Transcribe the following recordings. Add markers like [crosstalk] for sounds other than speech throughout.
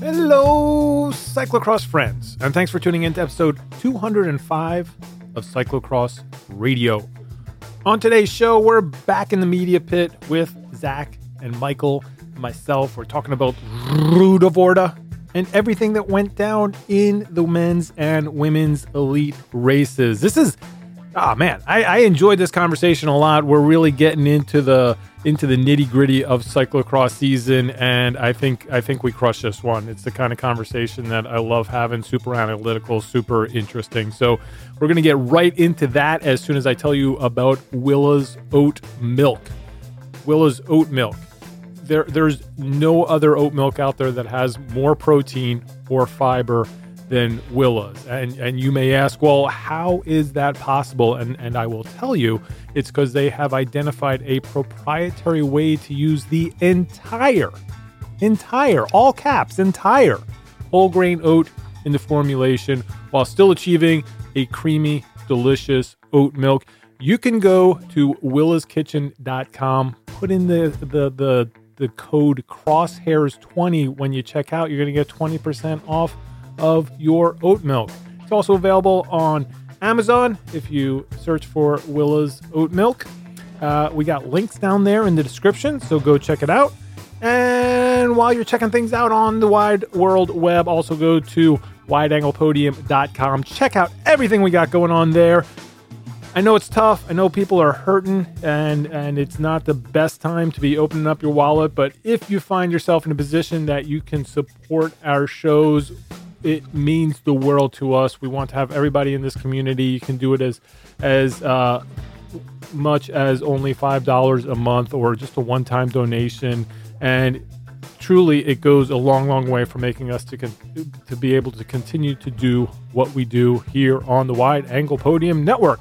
Hello, cyclocross friends, and thanks for tuning in to episode 205 of Cyclocross Radio. On today's show, we're back in the media pit with Zach and Michael and myself. We're talking about Ruddervoorde and everything that went down in the men's and women's elite races. This is Ah man, I, I enjoyed this conversation a lot. We're really getting into the into the nitty gritty of cyclocross season, and I think I think we crushed this one. It's the kind of conversation that I love having. Super analytical, super interesting. So we're gonna get right into that as soon as I tell you about Willa's oat milk. Willa's oat milk. There, there's no other oat milk out there that has more protein or fiber than Willa's. And and you may ask, well, how is that possible? And and I will tell you, it's because they have identified a proprietary way to use the entire, entire, all caps, entire whole grain oat in the formulation while still achieving a creamy, delicious oat milk. You can go to willaskitchen.com, put in the the the the code crosshairs20 when you check out. You're going to get 20% off of your oat milk. It's also available on Amazon if you search for Willa's oat milk. Uh, we got links down there in the description, so go check it out. And while you're checking things out on the wide world web, also go to wideanglepodium.com. Check out everything we got going on there. I know it's tough. I know people are hurting and and it's not the best time to be opening up your wallet, but if you find yourself in a position that you can support our shows it means the world to us. We want to have everybody in this community. You can do it as as uh, much as only five dollars a month or just a one time donation, and truly it goes a long, long way for making us to con- to be able to continue to do what we do here on the Wide Angle Podium Network.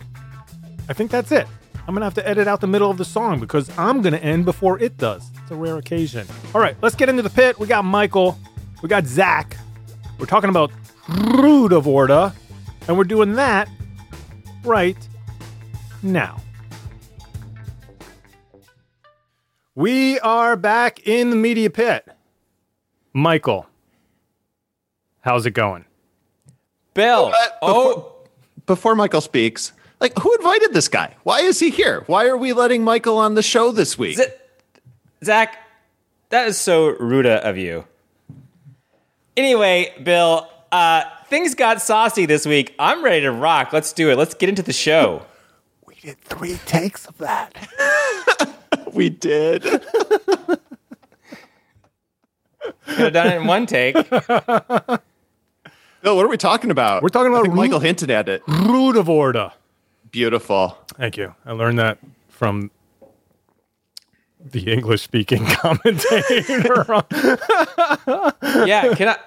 I think that's it. I'm gonna have to edit out the middle of the song because I'm gonna end before it does. It's a rare occasion. All right, let's get into the pit. We got Michael, we got Zach, we're talking about Ruddervoorde, and we're doing that right now. We are back in the media pit. Michael, how's it going? Bill. Oh, Before Michael speaks, like who invited this guy? Why is he here? Why are we letting Michael on the show this week? Z- Zach, that is so rude of you. Anyway, Bill, uh, things got saucy this week. I'm ready to rock. Let's do it. Let's get into the show. We did three takes of that. [laughs] we did. Could have done it in one take. No, what are we talking about? We're talking I about think Ru- Michael hinted at it. Ruddervoorde. Beautiful. Thank you. I learned that from the English speaking [laughs] commentator. [laughs] [laughs] Yeah, can I?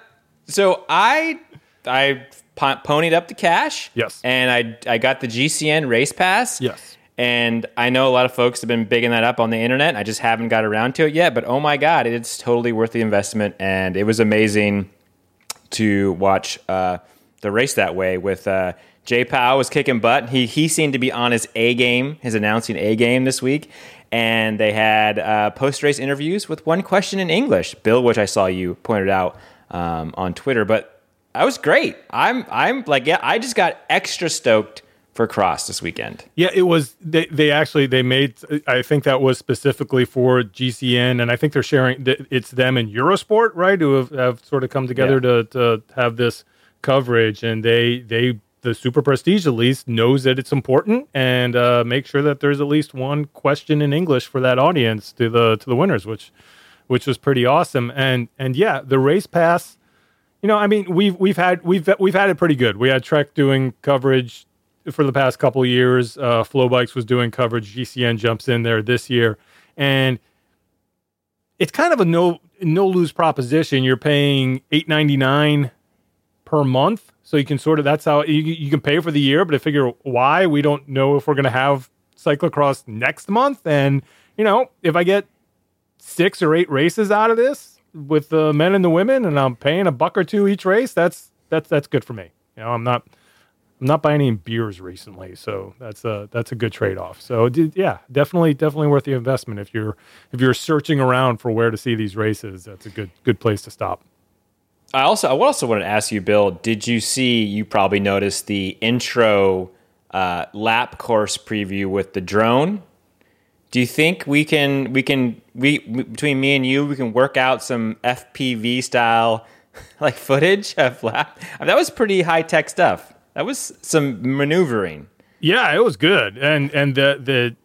So I I po- ponied up the cash. Yes. and I I got the GCN race pass. yes. And I know a lot of folks have been bigging that up on the internet. I just haven't got around to it yet. But oh my God, it's totally worth the investment. And it was amazing to watch uh, the race that way with uh, Jay Powell was kicking butt. He, he seemed to be on his A game, his announcing A game this week. And they had uh, post race interviews with one question in English. Bill, which I saw you pointed out um, on Twitter. But that was great. I'm, I'm like, yeah, I just got extra stoked for Cross this weekend. Yeah, it was. They, they actually they made. I think that was specifically for GCN, and I think they're sharing. It's them and Eurosport, right, who have, have sort of come together Yeah. to to have this coverage, and they they the super prestige at least knows that it's important, and uh, make sure that there's at least one question in English for that audience to the to the winners, which which was pretty awesome. And and yeah, the race pass. You know, I mean, we've we've had we've we've had it pretty good. We had Trek doing coverage for the past couple years. Uh, FloBikes was doing coverage. GCN jumps in there this year, and it's kind of a no no lose proposition. You're paying eight ninety nine per month, so you can sort of that's how you, you can pay for the year. But I figure why we don't know if we're going to have cyclocross next month, and you know if I get six or eight races out of this with the men and the women, and I'm paying a buck or two each race, that's that's that's good for me. You know, I'm not I'm not buying any beers recently, so that's a that's a good trade off. So yeah, definitely definitely worth the investment if you're if you're searching around for where to see these races. That's a good good place to stop. I also I also wanted to ask you, Bill. Did you see? You probably noticed the intro uh, lap course preview with the drone. Do you think we can we can we between me and you we can work out some FPV style [laughs] like footage of lap? I mean, that was pretty high tech stuff. That was some maneuvering. Yeah, it was good, and and the the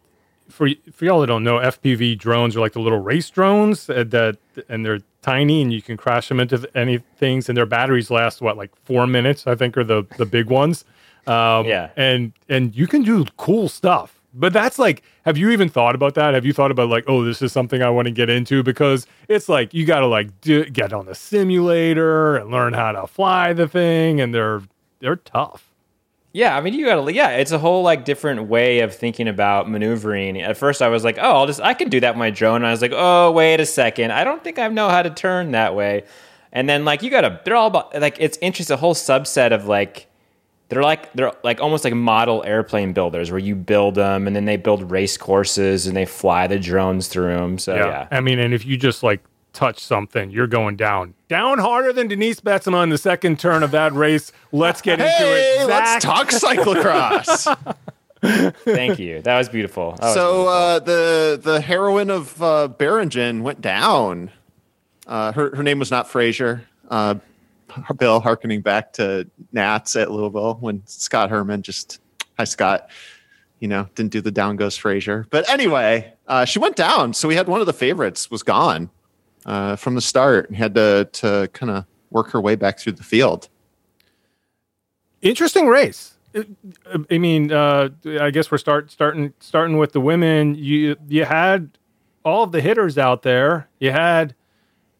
for for y'all that don't know, FPV drones are like the little race drones that and they're tiny and you can crash them into any things and their batteries last what like four minutes I think are the the big ones. Um, yeah, and and you can do cool stuff. But that's like, have you even thought about that? Have you thought about like, oh, this is something I want to get into because it's like you got to like do, get on the simulator and learn how to fly the thing, and they're they're tough. Yeah, I mean, you gotta, yeah, it's a whole like different way of thinking about maneuvering. At first, I was like, oh, I'll just, I can do that with my drone. And I was like, oh, wait a second, I don't think I know how to turn that way. And then like you gotta, they're all about like it's interesting. A whole subset of like they're like they're like almost like model airplane builders where you build them and then they build race courses and they fly the drones through them. So yeah, yeah. I mean, and if you just like touch something, you're going down, down harder than Denise Betsema in the second turn of that race. Let's get hey, into it. Zach. Let's talk cyclocross. [laughs] Thank you. That was beautiful. That so was beautiful. Uh, the the heroine of uh, Beringen went down. Uh, her her name was not Frazier. Uh, Bill, harkening back to Nats at Louisville when Scott Herman just hi Scott, you know, didn't do the down goes Frazier. But anyway, uh, she went down, so we had one of the favorites was gone uh, from the start and had to to kind of work her way back through the field. Interesting race. I mean, uh, I guess we're start starting starting with the women. You you had all of the hitters out there. You had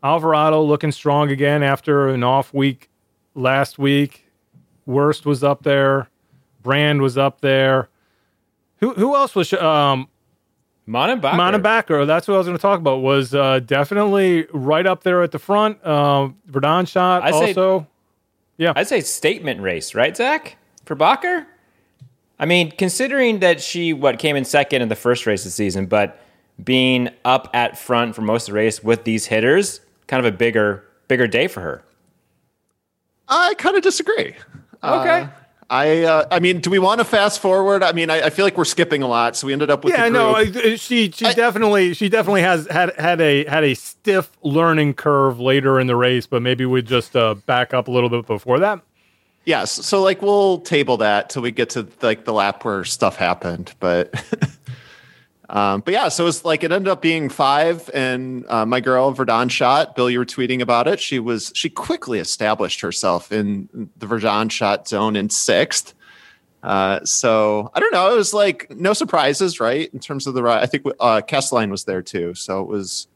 Alvarado looking strong again after an off week last week. Worst was up there. Brand was up there. Who who else was um Manon Bakker. Mannenbacher, that's what I was going to talk about. Was uh, definitely right up there at the front. Uh, Verdonschot I'd also. Say, yeah, I'd say statement race, right, Zach, for Bakker. I mean, considering that she what came in second in the first race of the season, but being up at front for most of the race with these hitters, kind of a bigger bigger day for her. I kind of disagree. Okay. Uh, I uh, I mean, do we want to fast forward? I mean, I, I, feel like we're skipping a lot, so we ended up with yeah. No, I, she she I, definitely she definitely has had had a had a stiff learning curve later in the race, but maybe we just uh, back up a little bit before that. Yes, so like we'll table that till we get to like the lap where stuff happened, but [laughs] Um, but yeah, so it's like it ended up being five, and uh, my girl Verdonschot. Bill, you were tweeting about it. She was she quickly established herself in the Verdonschot zone in sixth. Uh, so I don't know. It was like no surprises, right? In terms of the ride, I think uh, Kastelijn was there too. So it was,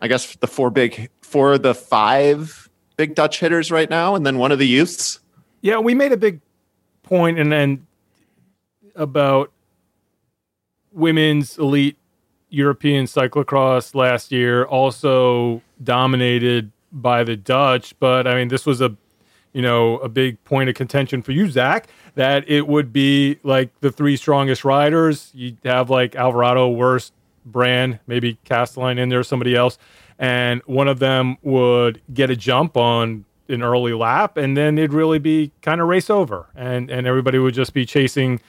I guess, the four big, four of the five big Dutch hitters right now, and then one of the youths. Yeah, we made a big point, and then about women's elite European cyclocross last year, also dominated by the Dutch. But I mean, this was a you know a big point of contention for you, Zach, that it would be like the three strongest riders. You'd have like Alvarado, worst brand, maybe Kastelijn in there, somebody else, and one of them would get a jump on an early lap, and then it'd really be kind of race over, and and everybody would just be chasing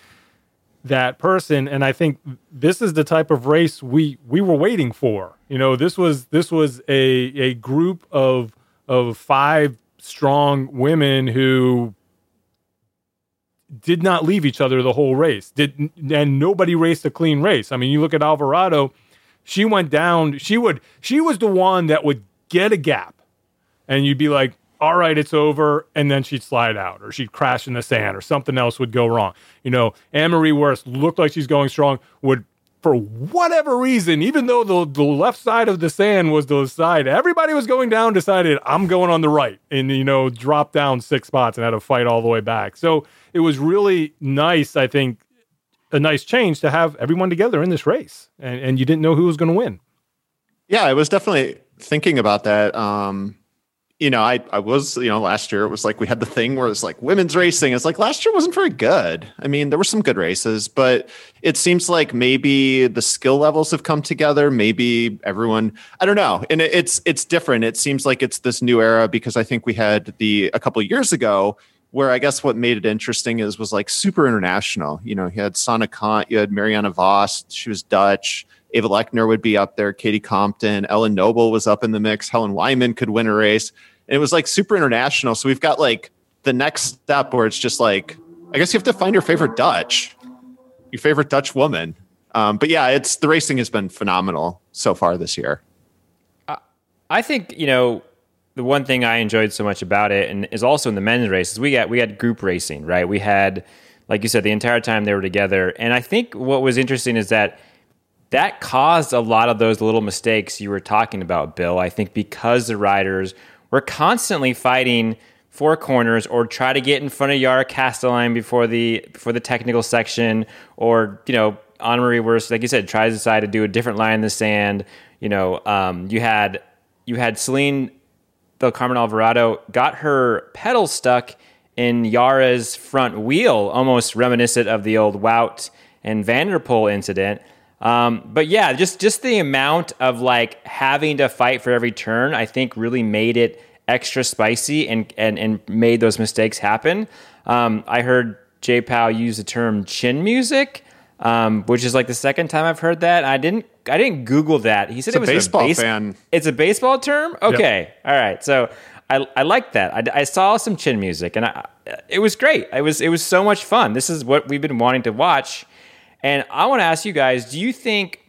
that person and i think this is the type of race we we were waiting for. You know this was this was a a group of of five strong women who did not leave each other the whole race. Did and nobody raced a clean race. I mean you look at alvarado she went down she would she was the one that would get a gap. And you'd be like all right, it's over, and then she'd slide out or she'd crash in the sand or something else would go wrong. You know, Annemarie Worst looked like she's going strong, would for whatever reason, even though the, the left side of the sand was the side everybody was going down, decided I'm going on the right and, you know, dropped down six spots and had to fight all the way back. So it was really nice, I think, a nice change to have everyone together in this race and, and you didn't know who was going to win. Yeah, I was definitely thinking about that. Um, you know, I, I was, you know, last year it was like we had the thing where it's like women's racing. It's like last year wasn't very good. I mean, there were some good races, but it seems like maybe the skill levels have come together. Maybe everyone, I don't know. And it, it's it's different. It seems like it's this new era because I think we had the a couple years ago where I guess what made it interesting is was like super international. You know, you had Sanne Cant, you had Marianne Vos, she was Dutch. Eva Lechner would be up there, Katie Compton, Ellen Noble was up in the mix, Helen Wyman could win a race. And it was like super international. So we've got like the next step where it's just like, I guess you have to find your favorite Dutch, your favorite Dutch woman. Um, but yeah, it's the racing has been phenomenal so far this year. I think you know the one thing I enjoyed so much about it, and is also in the men's races. We got we had group racing, right? We had, like you said, the entire time they were together. And I think what was interesting is that that caused a lot of those little mistakes you were talking about, Bill. I think because the riders were constantly fighting four corners or try to get in front of Yara Kastelijn before the before the technical section, or you know Marie Worst, like you said, tries to decide to do a different line in the sand. You know, um, you had you had Ceylin Del Carmen Alvarado got her pedal stuck in Yara's front wheel, almost reminiscent of the old Wout and Van der Poel incident. Um, but yeah, just just the amount of like having to fight for every turn, I think really made it extra spicy and and, and made those mistakes happen. Um, I heard J Powell use the term chin music, um, which is like the second time I've heard that. I didn't I didn't Google that. He said It's it a was baseball a base- fan. It's a baseball term. Okay, all right. So I I like that. I, I saw some chin music and I, it was great. It was it was so much fun. This is what we've been wanting to watch. And I want to ask you guys: Do you think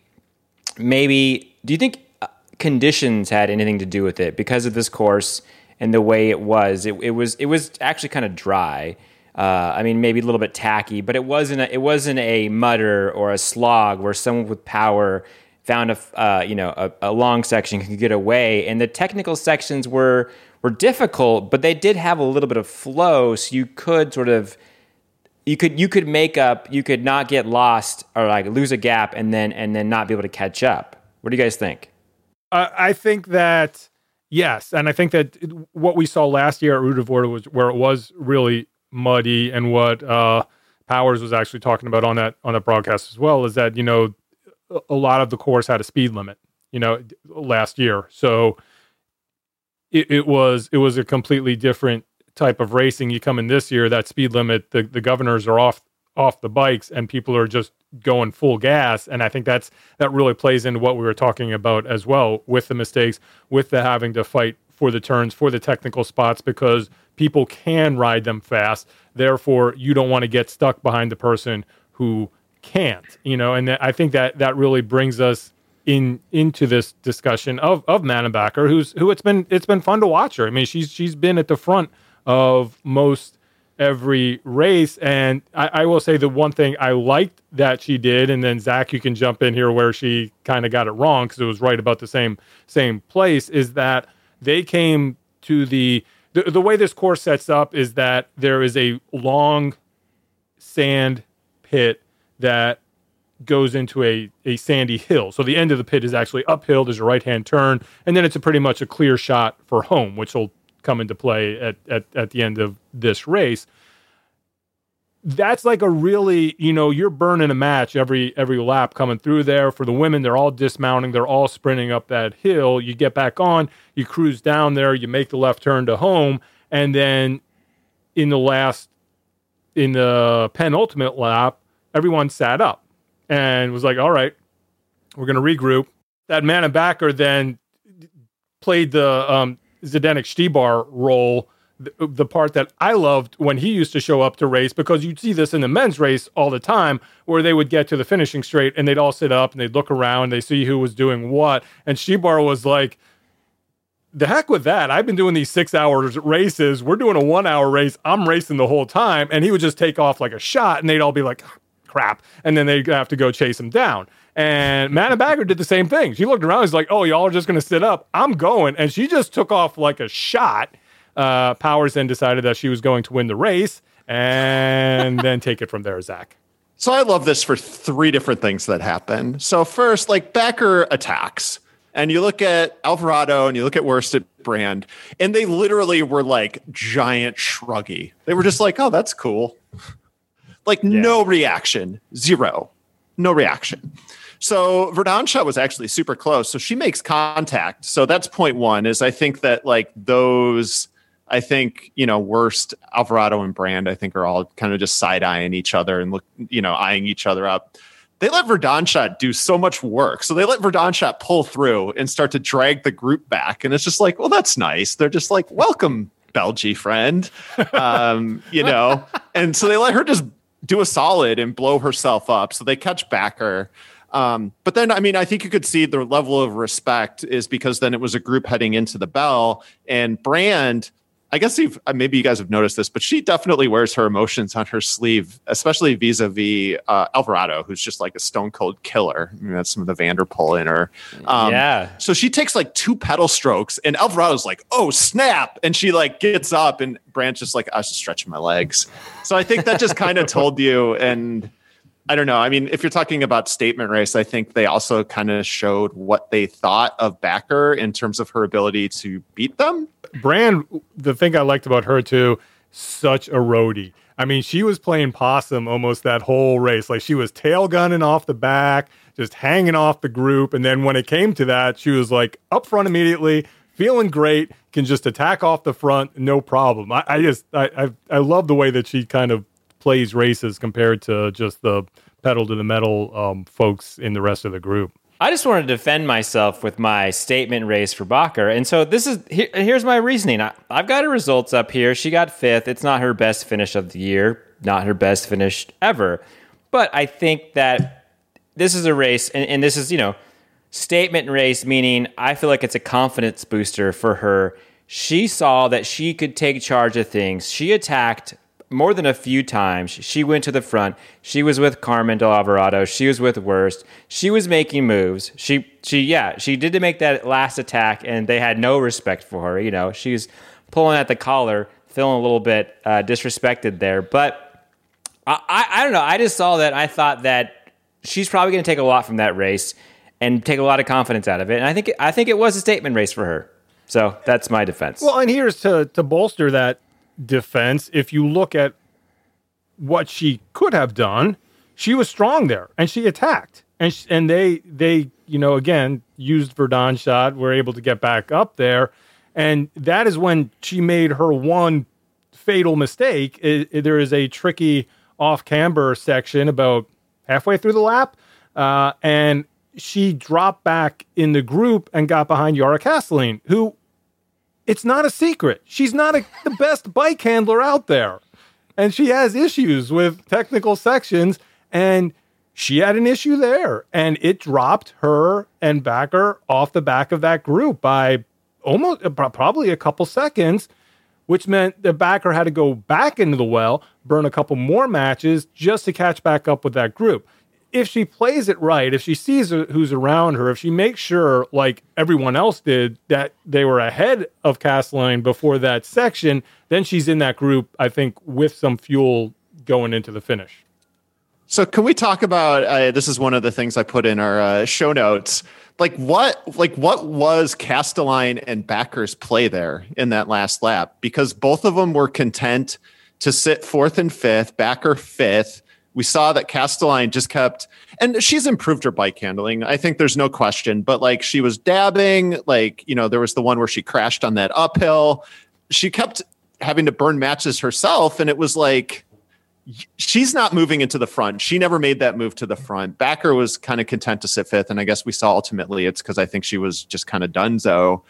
maybe do you think uh, conditions had anything to do with it because of this course and the way it was? It, it was it was actually kind of dry. Uh, I mean, maybe a little bit tacky, but it wasn't a, it wasn't a mutter or a slog where someone with power found a uh, you know a, a long section could get away, and the technical sections were were difficult, but they did have a little bit of flow, so you could sort of you could you could make up you could not get lost or like lose a gap and then and then not be able to catch up. What do you guys think? Uh, I think that yes, and I think that it- what we saw last year at Ruddervoorde was where it was really muddy, and what uh, Powers was actually talking about on that on that broadcast as well is that you know a lot of the course had a speed limit, you know, last year, so it, it was it was a completely different type of racing. You come in this year, that speed limit, the the governors are off off the bikes, and people are just going full gas. And I think that's that really plays into what we were talking about as well with the mistakes, with the having to fight for the turns, for the technical spots, because people can ride them fast. Therefore, you don't want to get stuck behind the person who can't. You know, and that, I think that that really brings us in into this discussion of of Manon Bakker, who's who it's been it's been fun to watch her. I mean, she's she's been at the front of most every race, and I, I will say the one thing I liked that she did, and then Zach, you can jump in here where she kind of got it wrong because it was right about the same same place. Is that they came to the the, the way this course sets up is that there is a long sand pit that goes into a, a sandy hill. So the end of the pit is actually uphill. There's a right hand turn, and then it's a pretty much a clear shot for home, which will come into play at, at, at the end of this race. That's like a really, you know, you're burning a match every every lap coming through there. For the women, they're all dismounting, they're all sprinting up that hill. You get back on, you cruise down there, you make the left turn to home, and then in the last in the penultimate lap, everyone sat up and was like, all right, we're going to regroup. That Manon Bakker then played the um, Zdenek Stybar role, the, the part that I loved when he used to show up to race, because you'd see this in the men's race all the time, where they would get to the finishing straight and they'd all sit up and they'd look around, they see who was doing what. And Stybar was like, the heck with that. I've been doing these six hours races. We're doing a one hour race. I'm racing the whole time. And he would just take off like a shot and they'd all be like, crap. And then they'd have to go chase him down. And Manna [laughs] Bagger did the same thing. She looked around. He's like, oh, y'all are just going to sit up. I'm going. And she just took off like a shot. Uh, Powers then decided that she was going to win the race and then take it from there, Zach. So I love this for three different things that happen. So first, like Bakker attacks. And you look at Alvarado and you look at Worsted Brand, and they literally were like giant shruggy. They were just like, oh, that's cool. Like yeah. no reaction, zero, no reaction. So Verdonschot was actually super close. So she makes contact. So that's point one. Is I think that like those I think you know worst Alvarado and Brand I think are all kind of just side eyeing each other and look you know eyeing each other up. They let Verdonschot do so much work, so they let Verdonschot pull through and start to drag the group back, and it's just like, well, that's nice. They're just like, welcome, Belgie friend, [laughs] um, you know, and so they let her just do a solid and blow herself up. So they catch Bakker. Um, but then, I mean, I think you could see the level of respect is because then it was a group heading into the bell, and Brand I guess you've, uh, maybe you guys have noticed this, but she definitely wears her emotions on her sleeve, especially vis-a-vis uh, Alvarado, who's just like a stone cold killer. I mean, that's some of the Van der Poel in her. Um, yeah. So she takes like two pedal strokes, and Alvarado's like, "Oh snap!" and she like gets up, and Brand's just like, "I was just stretching my legs." So I think that just kind of [laughs] told you, and I don't know. I mean, if you're talking about statement race, I think they also kind of showed what they thought of Bakker in terms of her ability to beat them. Brand, the thing I liked about her too, such a roadie. I mean, she was playing possum almost that whole race. Like she was tail gunning off the back, just hanging off the group. And then when it came to that, she was like up front immediately, feeling great, can just attack off the front, no problem. I, I just I, I I love the way that she kind of plays races compared to just the pedal to the metal um, folks in the rest of the group. I just want to defend myself with my statement race for Bakker. And so this is here, here's my reasoning. I, have got her results up here. She got fifth. It's not her best finish of the year, not her best finish ever. But I think that this is a race, and, and this is, you know, statement race, meaning I feel like it's a confidence booster for her. She saw that she could take charge of things. She attacked more than a few times. She went to the front. She was with Carmen Del Alvarado. She was with Worst. She was making moves. She she yeah, she did to make that last attack and they had no respect for her. You know, she was pulling at the collar, feeling a little bit uh, disrespected there. But I, I, I don't know. I just saw that. I thought that she's probably going to take a lot from that race and take a lot of confidence out of it. And I think I think it was a statement race for her. So that's my defense. Well, and here's to to bolster that defense, if you look at what she could have done, she was strong there and she attacked. And she, and they they you know again used Verdonschot were able to get back up there, and that is when she made her one fatal mistake. It, it, there is a tricky off camber section about halfway through the lap, uh, and she dropped back in the group and got behind Yara Kastelijn, who it's not a secret. She's not a, the best bike handler out there. And she has issues with technical sections. And she had an issue there. And it dropped her and Bakker off the back of that group by almost uh, probably a couple seconds, which meant that Bakker had to go back into the well, burn a couple more matches just to catch back up with that group if she plays it right, if she sees who's around her, if she makes sure, like everyone else did, that they were ahead of Kastelijn before that section, then she's in that group, I think, with some fuel going into the finish. So, can we talk about? Uh, this is one of the things I put in our uh, show notes. Like what? Like what was Kastelijn and Bakker's play there in that last lap? Because both of them were content to sit fourth and fifth, Bakker fifth we saw that Kastelijn just kept, and she's improved her bike handling. I think there's no question, but like she was dabbing, like, you know, there was the one where she crashed on that uphill. She kept having to burn matches herself. And it was like, she's not moving into the front. She never made that move to the front. Bakker was kind of content to sit fifth. And I guess we saw ultimately it's because I think she was just kind of done so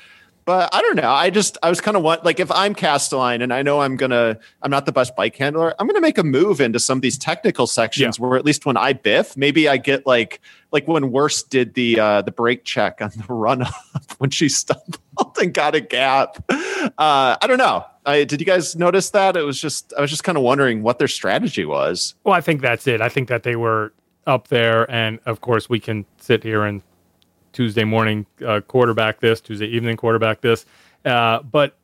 but I don't know. I just I was kind of want like if I'm Kastelijn and I know I'm gonna I'm not the best bike handler, I'm gonna make a move into some of these technical sections yeah. where at least when I biff, maybe I get like like when Worst did the uh the brake check on the [laughs] run up when she stumbled and got a gap. Uh I don't know. I did you guys notice that? It was just I was just kind of wondering what their strategy was. Well, I think that's it. I think that they were up there and of course we can sit here and Tuesday morning uh, quarterback this, Tuesday evening quarterback this. Uh, but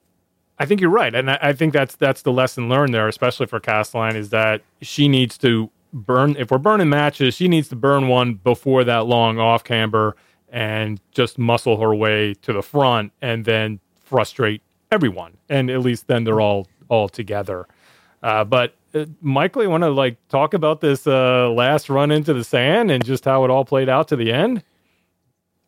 I think you're right, and I, I, think that's that's the lesson learned there, especially for Kastelijn, is that she needs to burn. If we're burning matches, she needs to burn one before that long off camber and just muscle her way to the front and then frustrate everyone. And at least then they're all all together. Uh, but uh, Michael, you want to like talk about this uh, last run into the sand and just how it all played out to the end?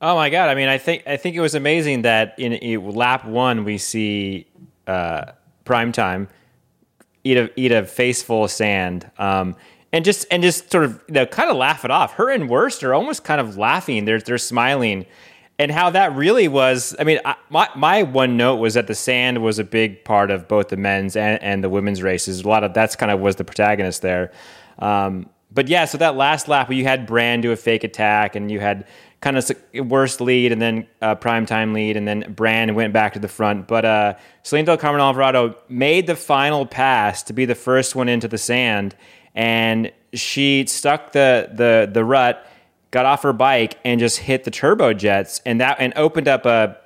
Oh my god! I mean, I think I think it was amazing that in, in lap one we see uh, prime time eat a eat a face full of sand, um, and just and just sort of you know, kind of laugh it off. Her and Worst are almost kind of laughing. They're they're smiling, and how that really was. I mean, I, my my one note was that the sand was a big part of both the men's and, and the women's races. A lot of that's kind of was the protagonist there. Um, but yeah, so that last lap where you had Brand do a fake attack, and you had kind of worst lead and then uh, prime time lead, and then Brand went back to the front. But uh, Ceylin Del Carmen Alvarado made the final pass to be the first one into the sand, and she stuck the the the rut, got off her bike, and just hit the turbo jets, and that and opened up a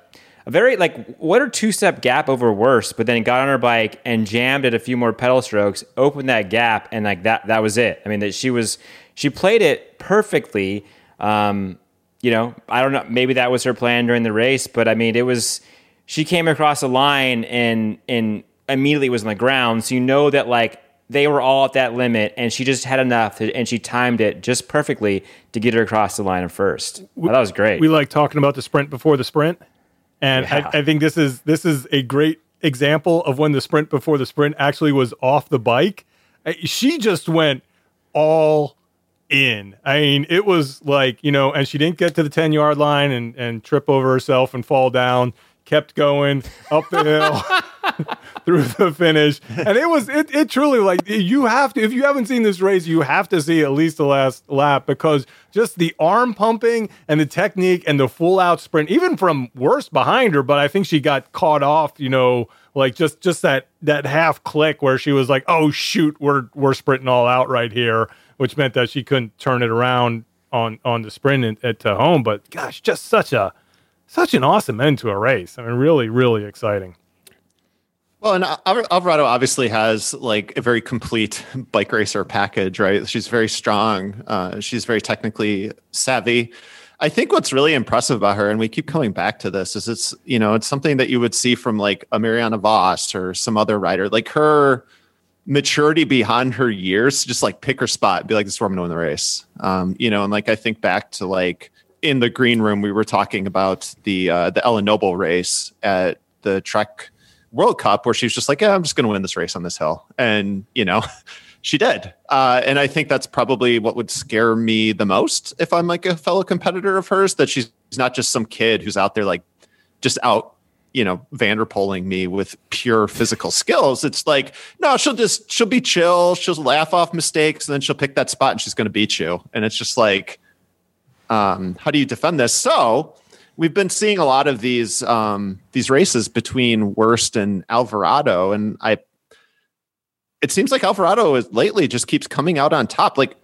a very like what a two step gap over worse, but then got on her bike and jammed at a few more pedal strokes, opened that gap, and like that that was it. I mean that she was she played it perfectly. Um, you know, I don't know, maybe that was her plan during the race, but I mean, it was, she came across a line and, and immediately was on the ground. So you know that like they were all at that limit and she just had enough to, and she timed it just perfectly to get her across the line of first. Well, that was great. We like talking about the sprint before the sprint. And yeah. I, I think this is, this is a great example of when the sprint before the sprint actually was off the bike. She just went all in. I mean, it was like, you know, and she didn't get to the 10 yard line and, and trip over herself and fall down, kept going up the hill [laughs] through the finish. And it was, it, it truly like, you have to, if you haven't seen this race, you have to see at least the last lap because just the arm pumping and the technique and the full out sprint, even from worst behind her, but I think she got caught off, you know, like just just that that half click where she was like, "Oh shoot, we're we're sprinting all out right here." which meant that she couldn't turn it around on on the sprint at, at home. But gosh, just such a such an awesome end to a race. I mean, really, really exciting. Well, and Alvarado obviously has like a very complete bike racer package, right? She's very strong. Uh, she's very technically savvy. I think what's really impressive about her, and we keep coming back to this, is it's you know it's something that you would see from like a Marianne Vos or some other rider. Like her maturity behind her years just like pick her spot be like this to win the race um, you know and like i think back to like in the green room we were talking about the uh, the ellen noble race at the trek world cup where she was just like yeah i'm just going to win this race on this hill and you know [laughs] she did uh, and i think that's probably what would scare me the most if i'm like a fellow competitor of hers that she's not just some kid who's out there like just out you know Vanderpoling me with pure physical skills. It's like no, she'll just she'll be chill, she'll laugh off mistakes, and then she'll pick that spot and she's going to beat you. And it's just like, um, how do you defend this? So we've been seeing a lot of these um, these races between Worst and Alvarado, and I. It seems like Alvarado is lately just keeps coming out on top. Like,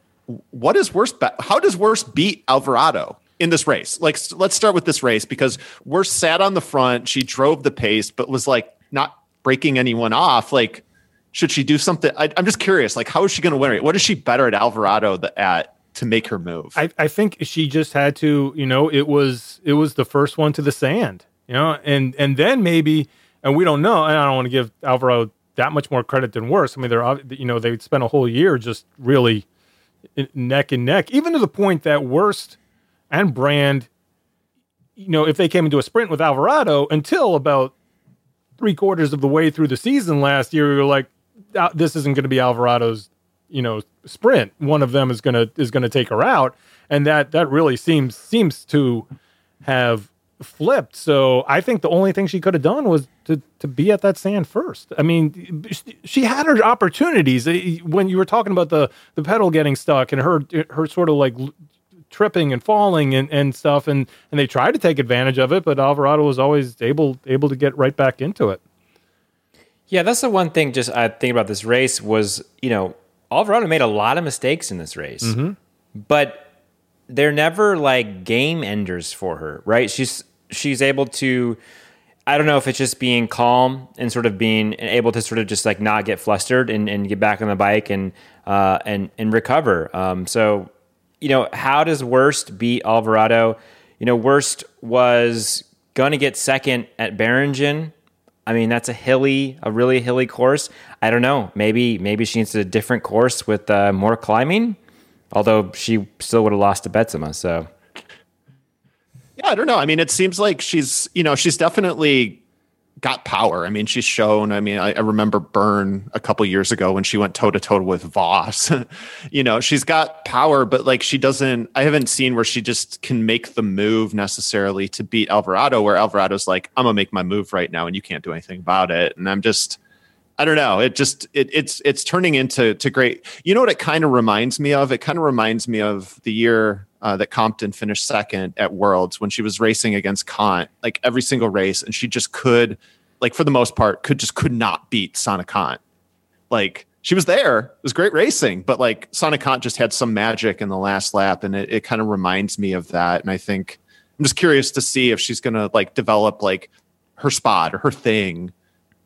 what is Worst? How does Worst beat Alvarado? in this race. Like, let's start with this race because we're sat on the front. She drove the pace, but was like not breaking anyone off. Like, should she do something? I, am just curious. Like, how is she going to win it? What is she better at Alvarado at to make her move? I, I think she just had to. You know, it was it was the first one to the sand. You know, and and then maybe, and we don't know. And I don't want to give Alvarado that much more credit than worse. I mean, they're you know they spent a whole year just really neck and neck, even to the point that worst and Brand, you know, if they came into a sprint with Alvarado until about three quarters of the way through the season last year, we were like, this isn't going to be Alvarado's, you know, sprint. One of them is gonna is gonna take her out, and that that really seems seems to have flipped. So I think the only thing she could have done was to to be at that sand first. I mean, she had her opportunities eh, when you were talking about the the pedal getting stuck and her her sort of like tripping and falling and, and stuff and and they tried to take advantage of it but alvarado was always able able to get right back into it yeah that's the one thing just i think about this race was you know alvarado made a lot of mistakes in this race mm-hmm. but they're never like game enders for her right she's she's able to I don't know if it's just being calm and sort of being able to sort of just like not get flustered and, and get back on the bike and uh, and and recover. Um, so you know, how does Worst beat Alvarado? you know, Worst was going to get second at Beringen. I mean, that's a hilly, a really hilly course. I don't know. Maybe, maybe she needs a different course with uh, more climbing. Although she still would have lost to Betsema. So, yeah, I don't know. I mean, it seems like she's, you know, she's definitely got power. I mean, she's shown. I mean, I, I remember Bern a couple years ago when she went toe to toe with Vos. [laughs] you know, she's got power, but like she doesn't. I haven't seen where she just can make the move necessarily to beat Alvarado. Where Alvarado's like, I'm gonna make my move right now, and you can't do anything about it. And I'm just. I don't know. It just it, it's it's turning into to great. You know what it kind of reminds me of? It kind of reminds me of the year uh, that Compton finished second at Worlds when she was racing against Cant, like every single race, and she just could, like for the most part, could just could not beat Sanne Cant. Like she was there, it was great racing, but like Sanne Cant just had some magic in the last lap, and it, it kind of reminds me of that. And I think I'm just curious to see if she's gonna like develop like her spot or her thing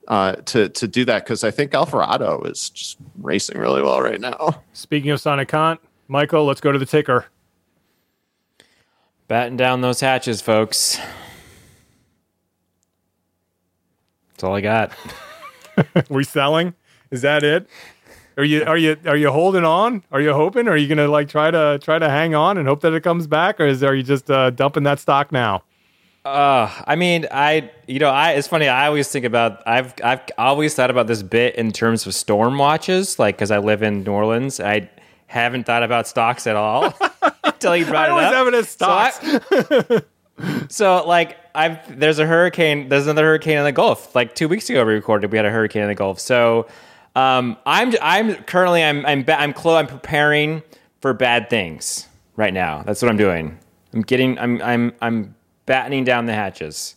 uh, to to do that because I think Alvarado is just racing really well right now. Speaking of Sanne Cant, Michael, let's go to the ticker. Batten down those hatches, folks. That's all I got. [laughs] we selling? Is that it? Are you are you are you holding on? Are you hoping? Are you gonna like try to try to hang on and hope that it comes back, or is are you just uh, dumping that stock now? Uh, I mean, I you know, I it's funny. I always think about I've I've always thought about this bit in terms of storm watches, like because I live in New Orleans. I haven't thought about stocks at all [laughs] until you brought [laughs] I always it up. have it as stocks. So, I- [laughs] so, like I've there's a hurricane. There's another hurricane in the Gulf. Like two weeks ago, we recorded. We had a hurricane in the Gulf. So um, I'm I'm currently I'm I'm ba- I'm clo- I'm preparing for bad things right now. That's what I'm doing. I'm getting I'm I'm I'm battening down the hatches.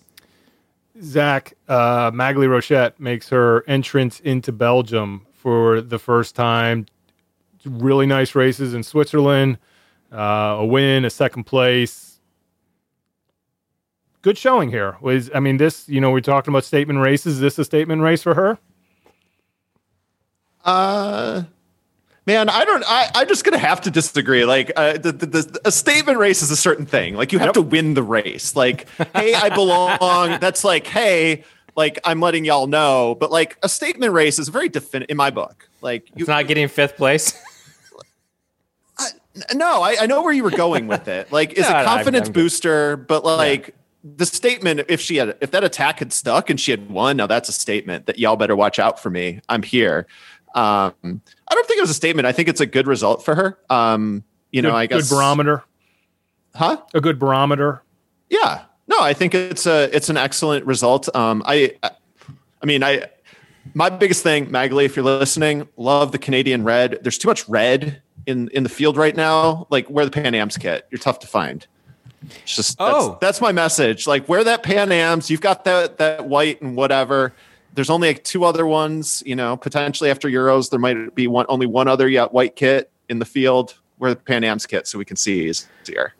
Zach uh, Maghalie Rochette makes her entrance into Belgium for the first time. Really nice races in Switzerland, uh, a win, a second place. Good showing here. Was I mean this? You know, we're talking about statement races. Is this a statement race for her? Uh, man, I don't. I, I'm just gonna have to disagree. Like, uh, the, the, the a statement race is a certain thing. Like, you have Yep. to win the race. Like, hey, I belong. [laughs] That's like, hey, like I'm letting y'all know. But like, a statement race is very definite in my book. Like, you, It's not getting fifth place. [laughs] no, I, I know where you were going with it. [laughs] Like, it's No, a confidence booster, but like. The statement, if she had, if that attack had stuck and she had won, now that's a statement that y'all better watch out for me. I'm here. Um, I don't think it was a statement. I think it's a good result for her. Um, you know, good, I guess a good barometer. huh? A good barometer. Yeah. No, I think it's a it's an excellent result. Um, I, I, I mean, I my biggest thing, Maghalie, if you're listening, love the Canadian red. There's too much red in in the field right now. Like wear the Pan Am's kit. You're tough to find. It's just that's, Oh. that's my message. Like wear that Pan Am's. You've got that that white and whatever. There's only like two other ones. You know, potentially after Euros, there might be one only one other yet white kit in the field. Wear the Pan Am's kit so we can see easier.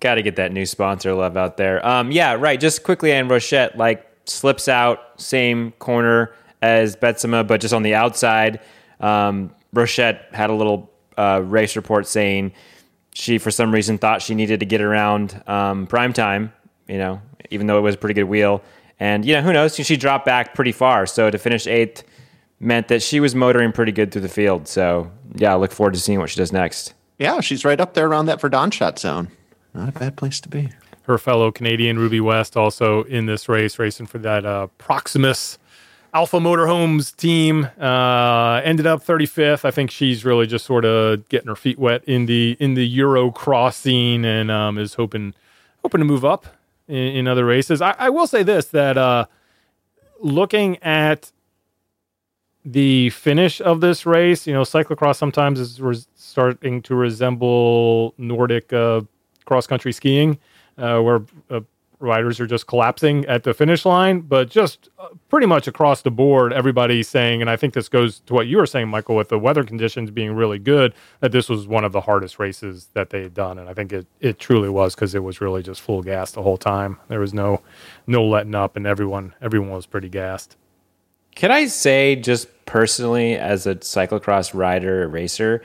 Got to get that new sponsor love out there. Um, yeah, right. Just quickly, and Rochette like slips out same corner as Betsema, but just on the outside. Um, Rochette had a little uh, race report saying she, for some reason, thought she needed to get around um, prime time. You know, even though it was a pretty good wheel, and you know, who knows? She dropped back pretty far, so to finish eighth meant that she was motoring pretty good through the field. So yeah, I look forward to seeing what she does next. Yeah, she's right up there around that Verdonschot zone. Not a bad place to be. her fellow Canadian Ruby West also in this race, racing for that uh, Proximus Alpha Motorhomes team. Uh, ended up 35th. I think she's really just sort of getting her feet wet in the in the Euro cross scene and um, is hoping hoping to move up in, in other races. I, I will say this that uh, looking at the finish of this race, you know, cyclocross sometimes is starting to resemble Nordic uh, cross country skiing, uh, where uh, riders are just collapsing at the finish line. But just uh, pretty much across the board, everybody's saying, and I think this goes to what you were saying, Michael, with the weather conditions being really good, that this was one of the hardest races that they had done, and I think it it truly was because it was really just full gas the whole time. There was no no letting up, and everyone everyone was pretty gassed. Can I say, just personally, as a cyclocross rider, racer,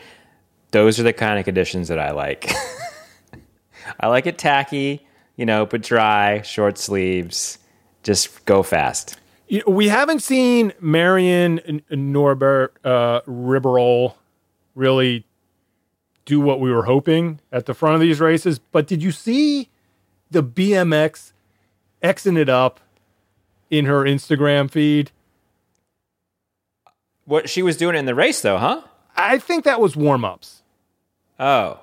those are the kind of conditions that I like. [laughs] I like it tacky. You know, but dry, short sleeves, just go fast. You know, we haven't seen Marion Norbert uh, really do what we were hoping at the front of these races. But did you see the BMX Xing it up in her Instagram feed? What she was doing in the race, though, huh? I think that was warm ups. Oh,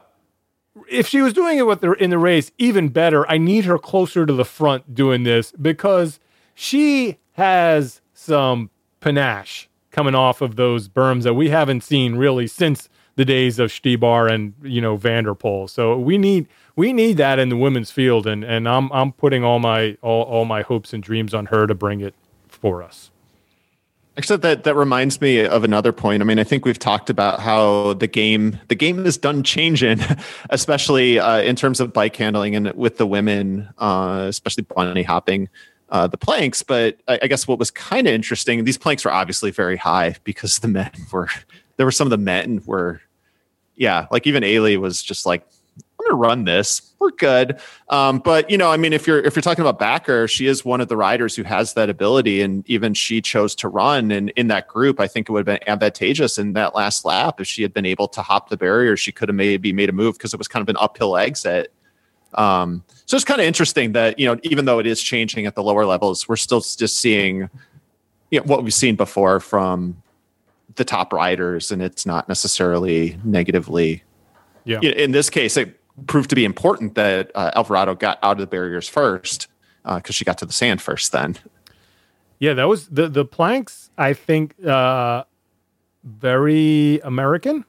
if she was doing it with her in the race, even better. I need her closer to the front doing this because she has some panache coming off of those berms that we haven't seen really since the days of Stybar and you know Van der Poel. So we need we need that in the women's field, and and I'm I'm putting all my all, all my hopes and dreams on her to bring it for us. Except that that reminds me of another point. I mean, I think we've talked about how the game the game is done changing, [laughs] especially uh, in terms of bike handling and with the women, uh, especially bunny hopping uh, the planks. But I, I guess what was kind of interesting, these planks were obviously very high because the men [laughs] were there were some of the men were, yeah, like even Eli was just like Gonna run this. We're good. Um, but you know, I mean, if you're if you're talking about Bakker, she is one of the riders who has that ability, and even she chose to run. And in that group, I think it would have been advantageous in that last lap if she had been able to hop the barrier. She could have maybe made a move because it was kind of an uphill exit. Um, so it's kind of interesting that you know, even though it is changing at the lower levels, we're still just seeing you know what we've seen before from the top riders, and it's not necessarily negatively. Yeah. In this case, it proved to be important that uh, Alvarado got out of the barriers first because uh, she got to the sand first. Then, yeah, that was the the planks. I think uh, very American.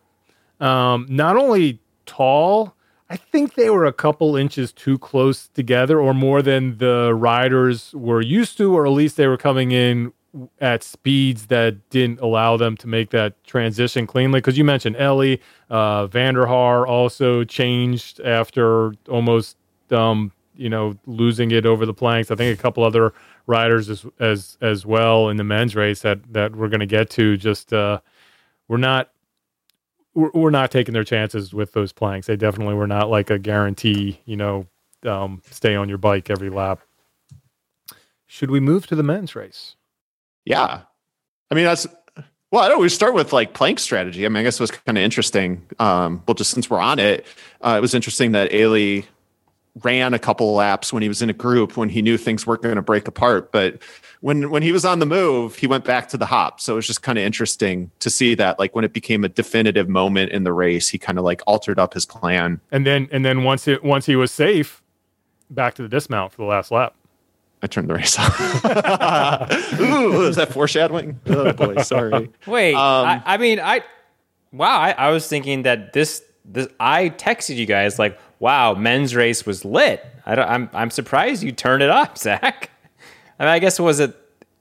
Um, not only tall, I think they were a couple inches too close together, or more than the riders were used to, or at least they were coming in at speeds that didn't allow them to make that transition cleanly. Because you mentioned Eli, uh, van der Haar also changed after almost, um, you know, losing it over the planks. I think a couple other riders as as as well in the men's race that that we're going to get to. Just uh, we're not. We're, we're not taking their chances with those planks. They definitely were not like a guarantee, you know, um, stay on your bike every lap. Should we move to the men's race? Yeah. I mean, that's well, I don't. We start with like plank strategy. I mean, I guess it was kind of interesting. Um, well, just since we're on it, uh, it was interesting that Eli ran a couple laps when he was in a group when he knew things weren't going to break apart. But when when he was on the move, he went back to the hop. So it was just kind of interesting to see that, like when it became a definitive moment in the race, he kind of like altered up his plan. And then and then once it once he was safe, back to the dismount for the last lap. I turned the race off. [laughs] Ooh, is that foreshadowing? Oh boy, sorry. [laughs] Wait, um, I, I, mean, I wow, I, I, was thinking that this this I texted you guys like, wow, men's race was lit. I don't, I'm I'm surprised you turned it off, [laughs] Zach. I mean, I guess was it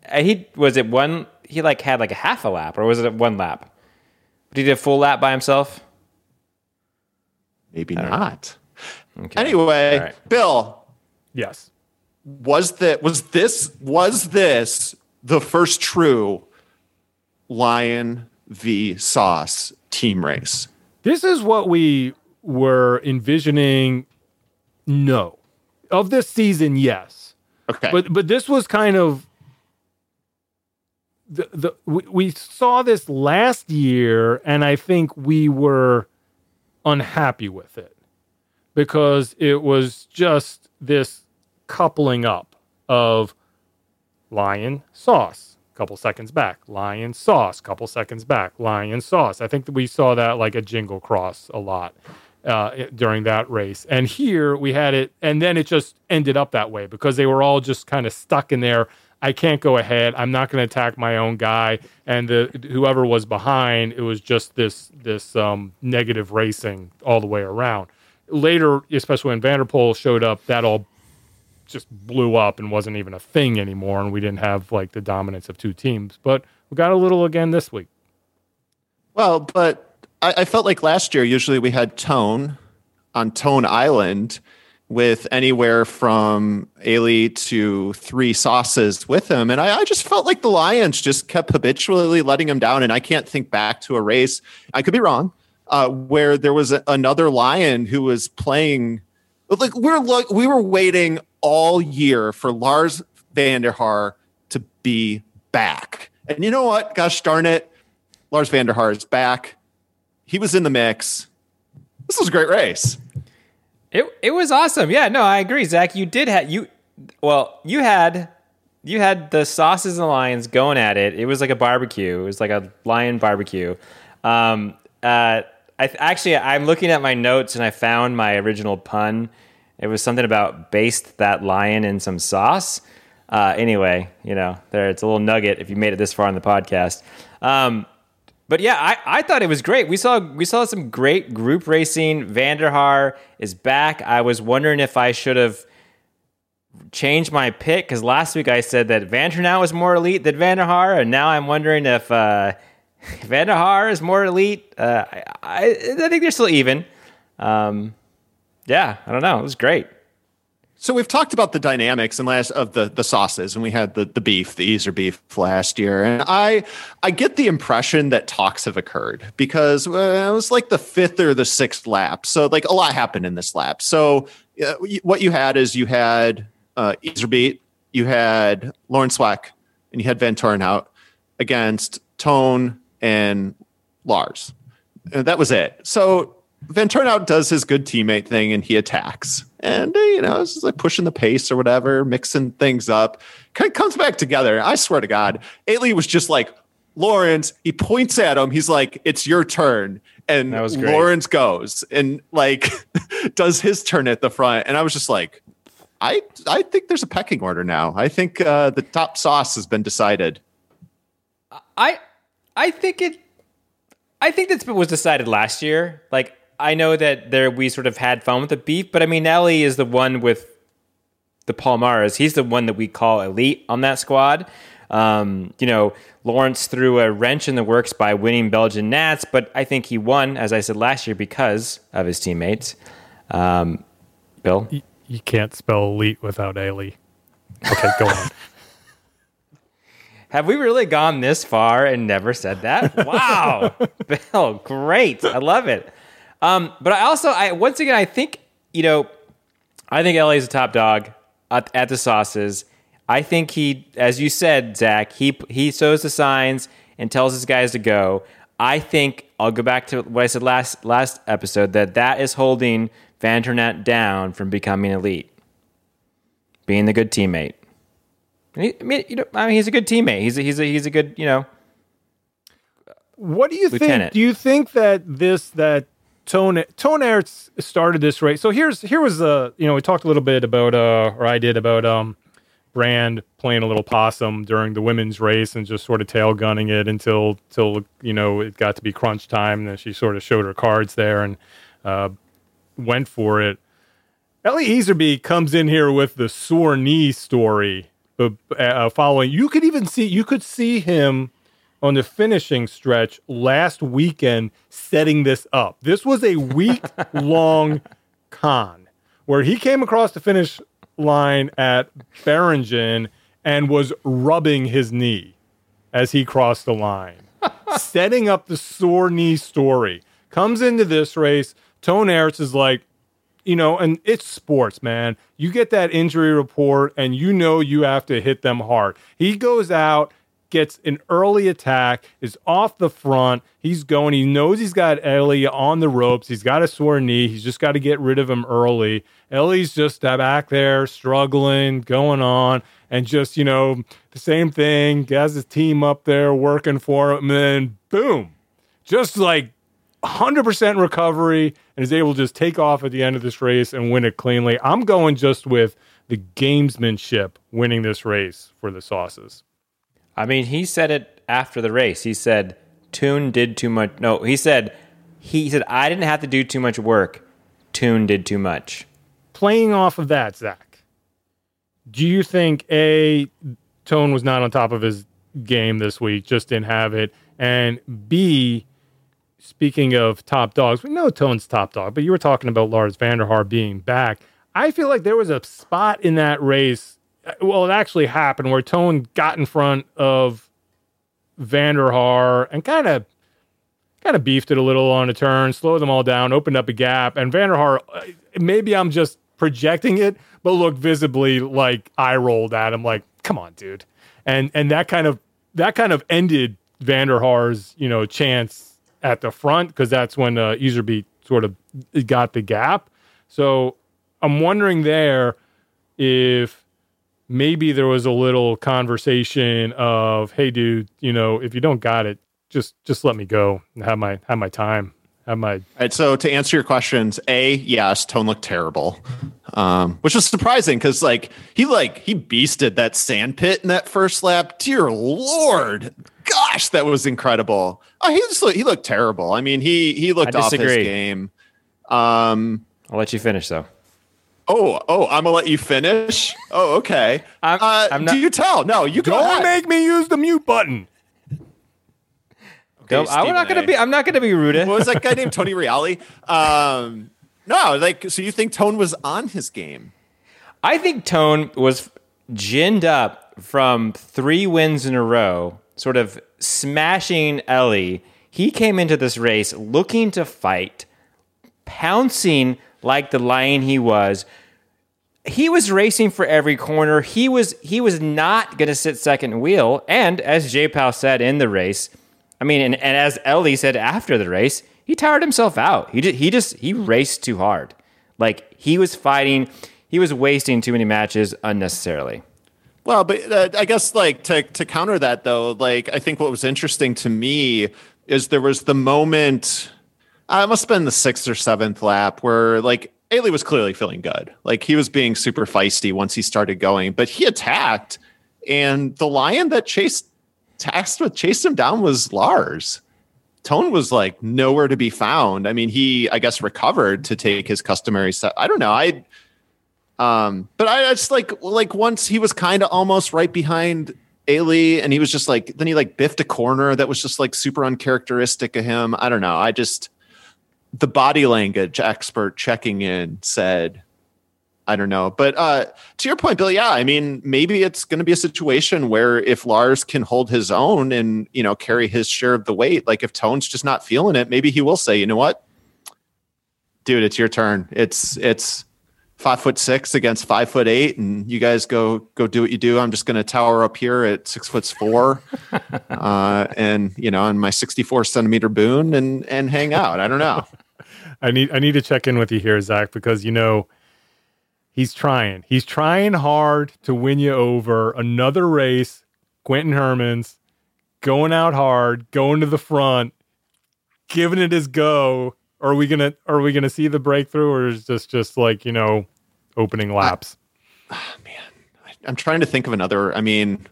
uh, he was it one he like had like a half a lap or was it one lap? Did he did a full lap by himself? Maybe not. Okay. Anyway, right. Bill. Yes was that was this was this the first true lion v. Sauce team race? This is what we were envisioning no. Of this season yes. Okay. But but this was kind of the, the we, we saw this last year and i think we were unhappy with it. Because it was just this coupling up of lion sauce couple seconds back lion sauce couple seconds back lion sauce. I think that we saw that like a jingle cross a lot uh, during that race. And here we had it and then it just ended up that way because they were all just kind of stuck in there. I can't go ahead. I'm not going to attack my own guy. And the whoever was behind it was just this this um, negative racing all the way around. Later especially when Van der Poel showed up that all just blew up and wasn't even a thing anymore, and we didn't have like the dominance of two teams. But we got a little again this week. Well, but I, I felt like last year, usually we had Toon on Toon Island with anywhere from Eli to three sauces with him. And I, I, just felt like the Lions just kept habitually letting him down. And I can't think back to a race, I could be wrong, uh, where there was a, another Lion who was playing like we're like we were waiting all year for Lars van der Haar to be back. And you know what? Gosh darn it. Lars van der Haar is back. He was in the mix. This was a great race. It it was awesome. Yeah, no, I agree, Zach. You did have you well, you had you had the sauces and the lions going at it. It was like a barbecue. It was like a lion barbecue. Um, uh, I actually I'm looking at my notes and I found my original pun. It was something about baste that lion in some sauce. Uh, anyway, you know, there it's a little nugget if you made it this far on the podcast. Um, but yeah, I, I thought it was great. We saw we saw some great group racing. van der Haar is back. I was wondering if I should have changed my pick because last week I said that Van Now was more elite than van der Haar, and now I'm wondering if uh, [laughs] van der is more elite. Uh, I, I, think they're still even. Um, yeah, I don't know. It was great. So we've talked about the dynamics and last of the the sauces, and we had the the beef, the Easer beef last year, and I I get the impression that talks have occurred because uh, it was like the fifth or the sixth lap, so like a lot happened in this lap. So uh, what you had is you had uh, beat, you had Lauren Sweeck, and you had Van out against Toon and Lars. And that was it. So Vanthourenhout does his good teammate thing and he attacks. And, you know, it's just like pushing the pace or whatever, mixing things up. Kind of comes back together. I swear to God, Eli was just like, Lawrence, he points at him. He's like, it's your turn. And Lawrence goes and like [laughs] does his turn at the front. And I was just like, I I think there's a pecking order now. I think uh, the top sauce has been decided. I I think it. I think that was decided last year. Like I know that there we sort of had fun with the beef, but I mean Eli is the one with the Palmares. He's the one that we call elite on that squad. Um, you know, Lawrence threw a wrench in the works by winning Belgian Nats, but I think he won, as I said last year, because of his teammates. Um, Bill, you, you can't spell elite without Eli. Okay, go on. [laughs] Have we really gone this far and never said that? [laughs] Wow, Bill, great. I love it. Um, but I also, I once again, I think you know, I think LA is a top dog at, at, the sauces. I think he, as you said, Zach, he he sows the signs and tells his guys to go. I think I'll go back to what I said last last episode that that is holding Vanthourenhout down from becoming elite, being the good teammate. I mean, you know, I mean, he's a good teammate. He's a, he's a, he's a good, you know. What do you lieutenant. think? Do you think that this that Toon Toon started this race? So here's here was the you know we talked a little bit about uh or I did about um Brand playing a little possum during the women's race and just sort of tail gunning it until till you know it got to be crunch time and then she sort of showed her cards there and uh, went for it. Eli Iserbyt comes in here with the sore knee story uh, following. You could even see you could see him on the finishing stretch last weekend setting this up. This was a week [laughs] long con where he came across the finish line at Beringen and was rubbing his knee as he crossed the line, [laughs] setting up the sore knee story. Comes into this race, Toon Aerts is like, you know, and it's sports, man. You get that injury report and you know you have to hit them hard. He goes out, gets an early attack, is off the front. He's going. He knows he's got Eli on the ropes. He's got a sore knee. He's just got to get rid of him early. Eli's just uh, back there struggling, going on, and just, you know, the same thing. He Has his team up there working for him, and then boom, just like 100% recovery and is able to just take off at the end of this race and win it cleanly. I'm going just with the gamesmanship winning this race for the sauces. I mean, he said it after the race. He said Toon did too much. No, he said he said I didn't have to do too much work. Toon did too much. Playing off of that, Zach, do you think a Toon was not on top of his game this week, just didn't have it, and B speaking of top dogs, we know Toon's top dog, but you were talking about Lars van der Haar being back. I feel like there was a spot in that race. Well, it actually happened where Toon got in front of van der Haar and kind of kind of beefed it a little on a turn, slowed them all down, opened up a gap, and van der Haar. Uh, maybe I'm just projecting it, but looked visibly like I rolled at him, like, come on, dude. And and that kind of that kind of ended van der Haar's, you know, chance at the front because that's when uh, Iserbyt sort of got the gap. So I'm wondering there if maybe there was a little conversation of, "Hey, dude, you know, if you don't got it, just just let me go and have my have my time." Have my All right, so to answer your questions, a yes, Toon looked terrible, um, which was surprising because like he like he beasted that sand pit in that first lap. Dear lord, gosh, that was incredible. Oh, he just looked, he looked terrible. I mean, he he looked off his game. Um, I'll let you finish though. oh oh, I'm gonna let you finish. Oh, okay. I'm- uh, I'm not- do you tell? No, you don't ahead. make me use the mute button. No, I'm not gonna A. be. I'm not gonna be rude. what was that guy named [laughs] Tony Reale? Um, no, like so you think Toon was on his game? I think Toon was ginned up from three wins in a row, sort of smashing Eli. He came into this race looking to fight, pouncing like the lion he was. He was racing for every corner. He was he was not going to sit second wheel. And as J Powell said in the race, I mean, and, and as Eli said after the race, he tired himself out. He just, he just he hmm. raced too hard. Like he was fighting, he was wasting too many matches unnecessarily. Well, but uh, I guess like to to counter that though, like I think what was interesting to me is there was the moment. I must have been the sixth or seventh lap where like Eli was clearly feeling good. Like he was being super feisty once he started going, but he attacked, and the lion that chased tasked with chased him down was Lars. Toon was like nowhere to be found. I mean, he I guess recovered to take his customary set. I don't know. I um, but I just like like once he was kind of almost right behind Eli, and he was just like then he like biffed a corner that was just like super uncharacteristic of him. I don't know. I just the body language expert checking in said, I don't know. But uh to your point, Bill, yeah, I mean, maybe it's gonna be a situation where if Lars can hold his own and you know carry his share of the weight, like if Toon's just not feeling it, maybe he will say, you know what? Dude, it's your turn. It's it's five foot six against five foot eight, and you guys go go do what you do. I'm just going to tower up here at six foot four, [laughs] uh, and you know, in my 64 centimeter boon, and and hang out. I don't know. [laughs] I need I need to check in with you here, Zach, because you know he's trying. He's trying hard to win you over. Another race, Quinten Hermans going out hard, going to the front, giving it his go. Are we gonna are we gonna see the breakthrough, or is this just like you know opening laps? Man, I'm trying to think of another. I mean,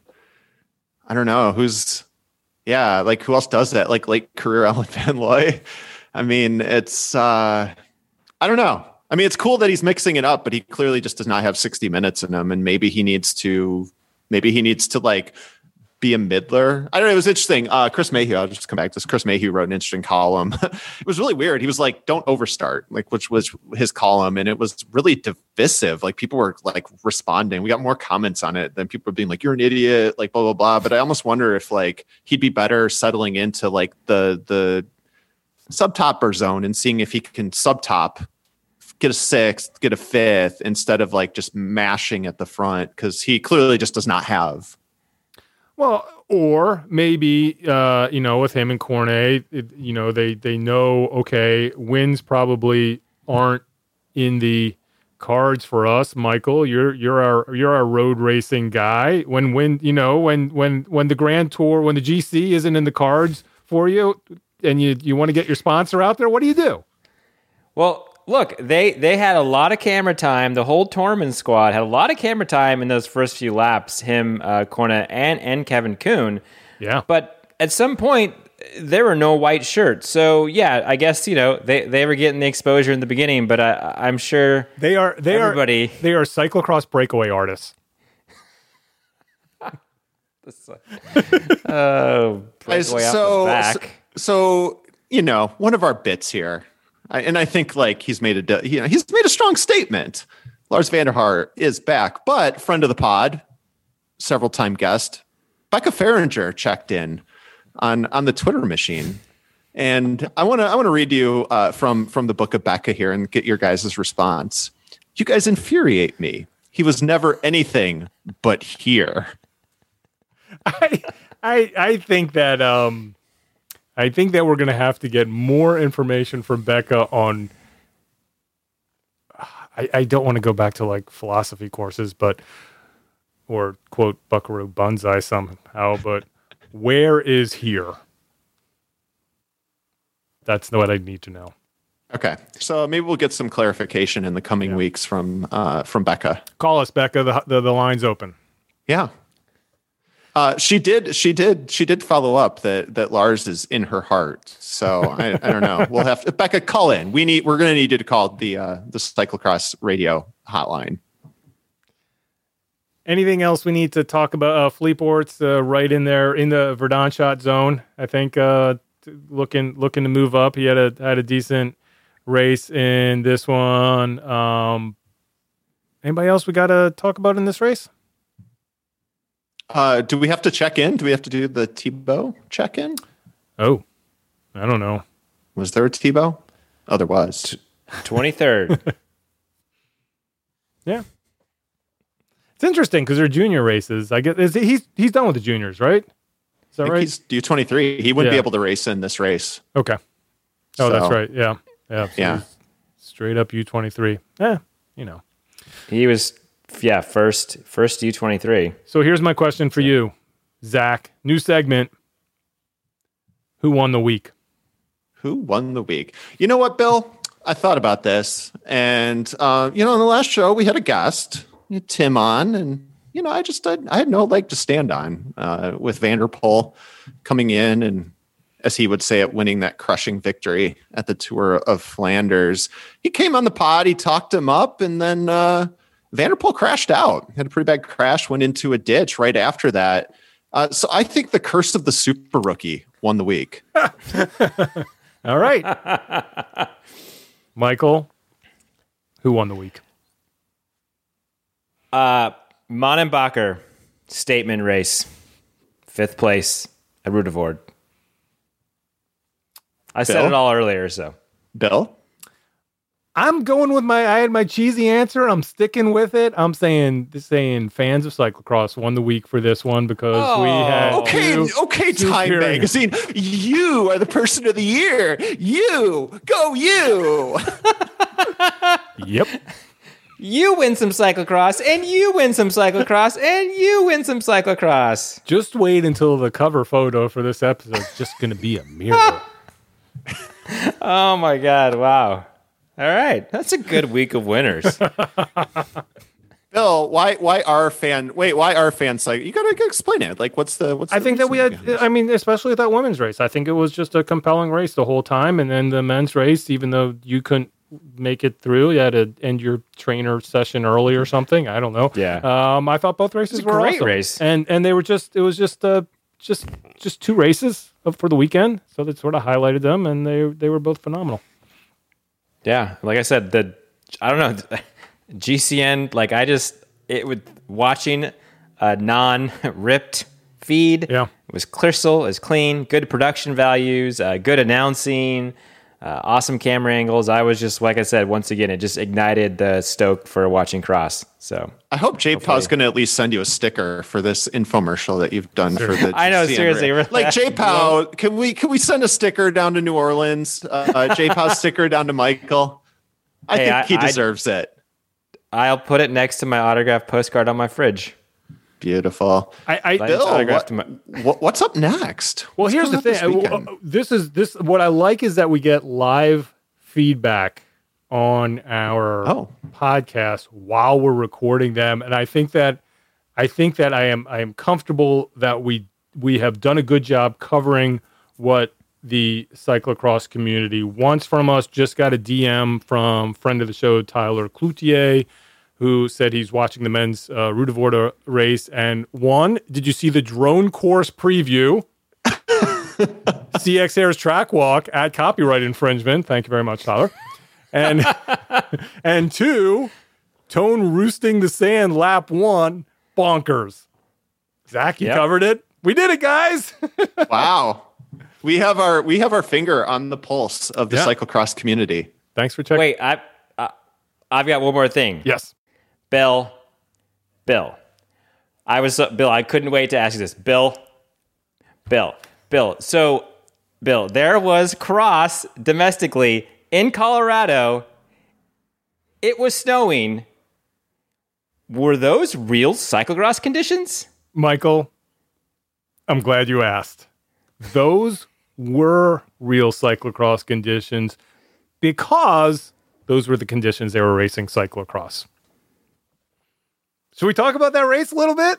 I don't know who's. Yeah, like who else does that? Like late career [laughs] Alan Van Looy. I mean, it's. uh I don't know. I mean, it's cool that he's mixing it up, but he clearly just does not have 60 minutes in him, and maybe he needs to. Maybe he needs to like be a middler. I don't know. It was interesting. Uh, Chris Mayhew, I'll just come back to this. Chris Mayhew wrote an interesting column. [laughs] it was really weird. He was like, don't overstart, like, which was his column. And it was really divisive. Like, people were like responding. We got more comments on it than people being like, you're an idiot, like, blah, blah, blah. But I almost wonder if like he'd be better settling into like the, the, subtopper zone and seeing if he can subtop get a sixth get a fifth instead of like just mashing at the front because he clearly just does not have Well, or maybe uh, you know, with him and Corné, it, you know, they they know okay, wins probably aren't in the cards for us, Michael. You're you're our you're our road racing guy. When when you know when when when the Grand Tour, when the GC isn't in the cards for you, and you you want to get your sponsor out there, what do you do? Well, look, they they had a lot of camera time. The whole Tormans squad had a lot of camera time in those first few laps. Him, uh, Corné, and and Kevin Kuhn. Yeah, But at some point, there were no white shirts. So yeah, I guess you know they they were getting the exposure in the beginning. But I, I'm sure they are they Everybody- are they are cyclocross breakaway artists. [laughs] oh, breakaway off so, the so so you know one of our bits here I, and i think like he's made a you know he's made a strong statement lars van der Haar is back but friend of the pod several time guest becca Fahringer checked in on on the twitter machine and i want to i want to read you uh, from from the book of becca here and get your guys' response You guys infuriate me. He was never anything but here. [laughs] I, I, I think that um, I think that we're going to have to get more information from Becca on. I, I don't want to go back to like philosophy courses, but or quote Buckaroo Banzai somehow, but where is here? That's what I need to know. Okay, so maybe we'll get some clarification in the coming Yeah. weeks from uh, from Becca. Call us, Becca. The the, the line's open. Yeah. Uh, she did. She did. She did follow up that that Lars is in her heart. So I, I don't know. We'll have to, Becca call in. We need. We're going to need you to call the uh, the cyclocross radio hotline. Anything else we need to talk about? Uh, Fleetport's uh, right in there in the Verdonschot zone. I think uh, looking looking to move up. He had a had a decent race in this one. Um, anybody else we got to talk about in this race? Uh, do we have to check in? Do we have to do the Thibau check in? Oh, I don't know. Was there a Thibau? Otherwise, there 23rd. [laughs] Yeah, it's interesting because they're junior races. I guess is he- he's he's done with the juniors, right? Is that I think right? he's U twenty three. He wouldn't be able to race in this race. Okay. Oh, that's right. Yeah, yeah, so Yeah. Straight up U twenty three. Yeah, you know. he was, yeah, first first U23. So here's my question for you, Zach. New segment. Who won the week? Who won the week? You know what, Bill? I thought about this, and uh, you know, in the last show we had a guest, Tim, on, and you know, I just I, I had no leg to stand on uh, with Van der Poel coming in and, as he would say it, winning that crushing victory at the Tour of Flanders. He came on the pod, he talked him up, and then uh, Van der Poel crashed out. Had a pretty bad crash, went into a ditch right after that. Uh, so I think the curse of the super rookie won the week. [laughs] All right. Michael, who won the week? Uh, Manon Bakker statement race, fifth place at Ruddervoorde. I said it all earlier, so Bill. I'm going with my. I had my cheesy answer. I'm sticking with it. I'm saying saying fans of cyclocross won the week for this one because we Oh. had Okay, two okay, Time Magazine. You are the person of the year. You go, you. [laughs] Yep. you win some cyclocross, and you win some cyclocross, and you win some cyclocross. Just wait until the cover photo for this episode is just going to be a mirror. [laughs] Oh my god! Wow. All right, that's a good week of winners. [laughs] Bill, why why are fan wait, why are fans like you gotta explain it. Like what's the what's I the think that we had. behind I mean, especially that women's race. I think it was just a compelling race the whole time, and then the men's race, even though you couldn't make it through, you had to end your trainer session early or something. I don't know. Yeah. Um, I thought both races a were great awesome. race. and and they were just. It was just uh just just two races for the weekend, so that sort of highlighted them, and they they were both phenomenal. Yeah, like I said, the I don't know [laughs] GCN. Like I just it with watching a non-ripped feed. Yeah. it was crystal, it was clean, good production values, uh, good announcing, uh, awesome camera angles. I was just like I said once again, it just ignited the stoke for watching cross. So I hope J Pow's gonna at least send you a sticker for this infomercial that you've done for the I know, GCN seriously, really. Like J Pow, can we can we send a sticker down to New Orleans? Uh, J Pow [laughs] sticker down to Michael. I Hey, think I- he I- deserves it. I'll put it next to my autograph postcard on my fridge. Beautiful. I, I Like- Bill, what, my- what- what's up next? Well, What's here's the thing. this weekend? uh, This is this. What I like is that we get live feedback on our Oh. podcast while we're recording them, and I think that I think that I am I am comfortable that we we have done a good job covering what the cyclocross community wants from us. Just got a DM from friend of the show Tyler Cloutier. Who said he's watching the men's uh, Ruddervoorde race? And one, did you see the drone course preview? CX Air's track walk at copyright infringement. Thank you very much, Tyler. And [laughs] and two, Toon roosting the sand lap one, bonkers. Zach, you Yep. covered it. We did it, guys. [laughs] wow. We have our we have our finger on the pulse of the Yeah. cyclocross community. Thanks for checking. Wait, I, I I've got one more thing. Yes. Bill, Bill. I was uh, Bill. I couldn't wait to ask you this. Bill, Bill, Bill. So, Bill, there was cross domestically in Colorado. It was snowing. Were those real cyclocross conditions? Michael, I'm glad you asked. Those were real cyclocross conditions because those were the conditions they were racing cyclocross. Should we talk about that race a little bit?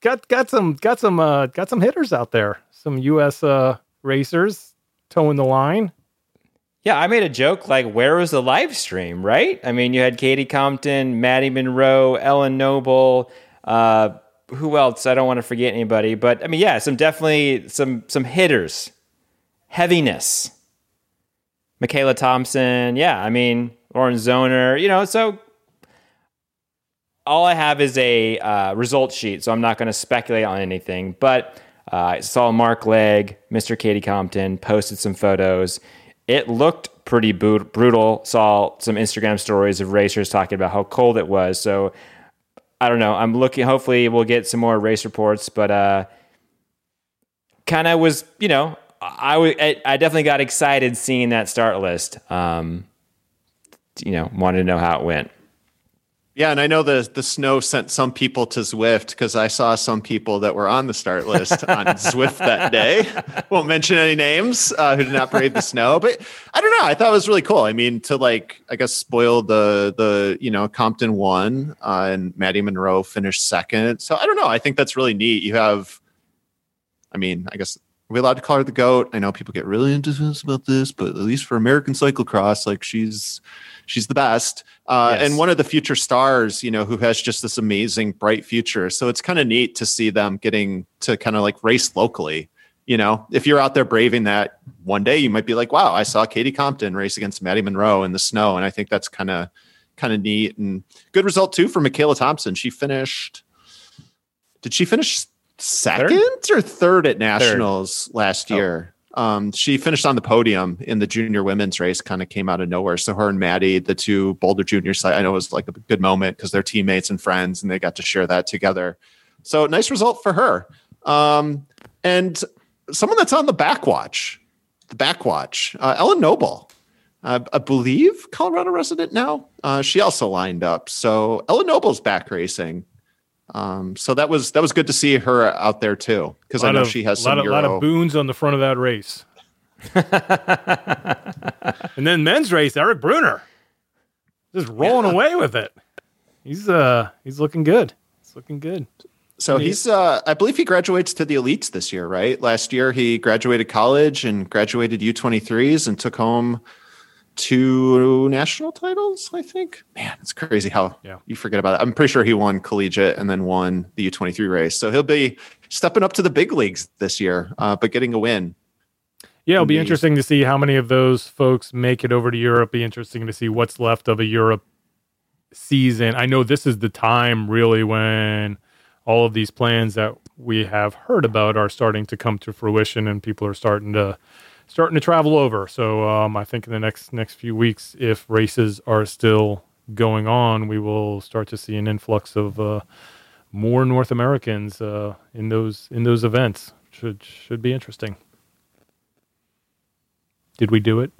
Got got some got some uh, got some hitters out there. Some U.S. Uh, racers towing the line. Yeah, I made a joke like, where was the live stream, right? I mean, you had Katie Compton, Maddie Munro, Ellen Noble, uh, who else? I don't want to forget anybody, but I mean, yeah, some definitely some some hitters, heaviness. Michaela Thompson, yeah, I mean, Lauren Zoner, you know, so all I have is a uh, result sheet, so I'm not going to speculate on anything. But uh, I saw Mark Legg, Mr. Katie Compton, posted some photos. It looked pretty brutal. Saw some Instagram stories of racers talking about how cold it was. So I don't know. I'm looking. Hopefully, we'll get some more race reports. But uh, kind of was, you know, I, w- I definitely got excited seeing that start list. Um, you know, wanted to know how it went. Yeah, and I know the the snow sent some people to Zwift because I saw some people that were on the start list on [laughs] Zwift that day. Won't mention any names uh, who did not brave the snow, but I don't know. I thought it was really cool. I mean, to like, I guess, spoil the the you know Compton won uh, and Maddie Munro finished second. So I don't know. I think that's really neat. You have, I mean, I guess. Are we allowed to call her the goat? I know people get really into this about this, but at least for American cyclocross, like she's she's the best uh, Yes. and one of the future stars you know who has just this amazing bright future. So it's kind of neat to see them getting to kind of like race locally you know? If you're out there braving that one day you might be like wow i saw katie compton race against maddie Munro in the snow and i think that's kind of kind of neat and good result too for michaela thompson. She finished did she finish second or third at nationals last year um, she finished on the podium in the junior women's race, kind of came out of nowhere. So her and Maddie, the two Boulder juniors, I know it was like a good moment because they're teammates and friends and they got to share that together. So nice result for her. Um, and someone that's on the backwatch, the backwatch, uh, Ellen Noble, I believe Colorado resident now. Uh, she also lined up. So Ellen Noble's back racing. Um, so that was that was good to see her out there too because I know of- she has lot some of, lot of boons on the front of that race. [laughs] and then men's race, Eric Brunner, just rolling away with it. He's uh he's looking good. He's looking good. So he's, uh, I believe he graduates to the elites this year, right? Last year he graduated college and graduated U23s and took home two national titles, I think. Man, it's crazy how Yeah. you forget about it. I'm pretty sure he won collegiate and then won the U23 race. So he'll be stepping up to the big leagues this year, uh, but getting a win. Yeah, it'll be interesting to see how many of those folks make it over to Europe. Be interesting to see what's left of a Europe season. I know this is the time really when all of these plans that we have heard about are starting to come to fruition and people are starting to starting to travel over. So um, I think in the next next few weeks, if races are still going on, we will start to see an influx of uh, more North Americans uh, in those in those events. Should should be interesting. Did we do it?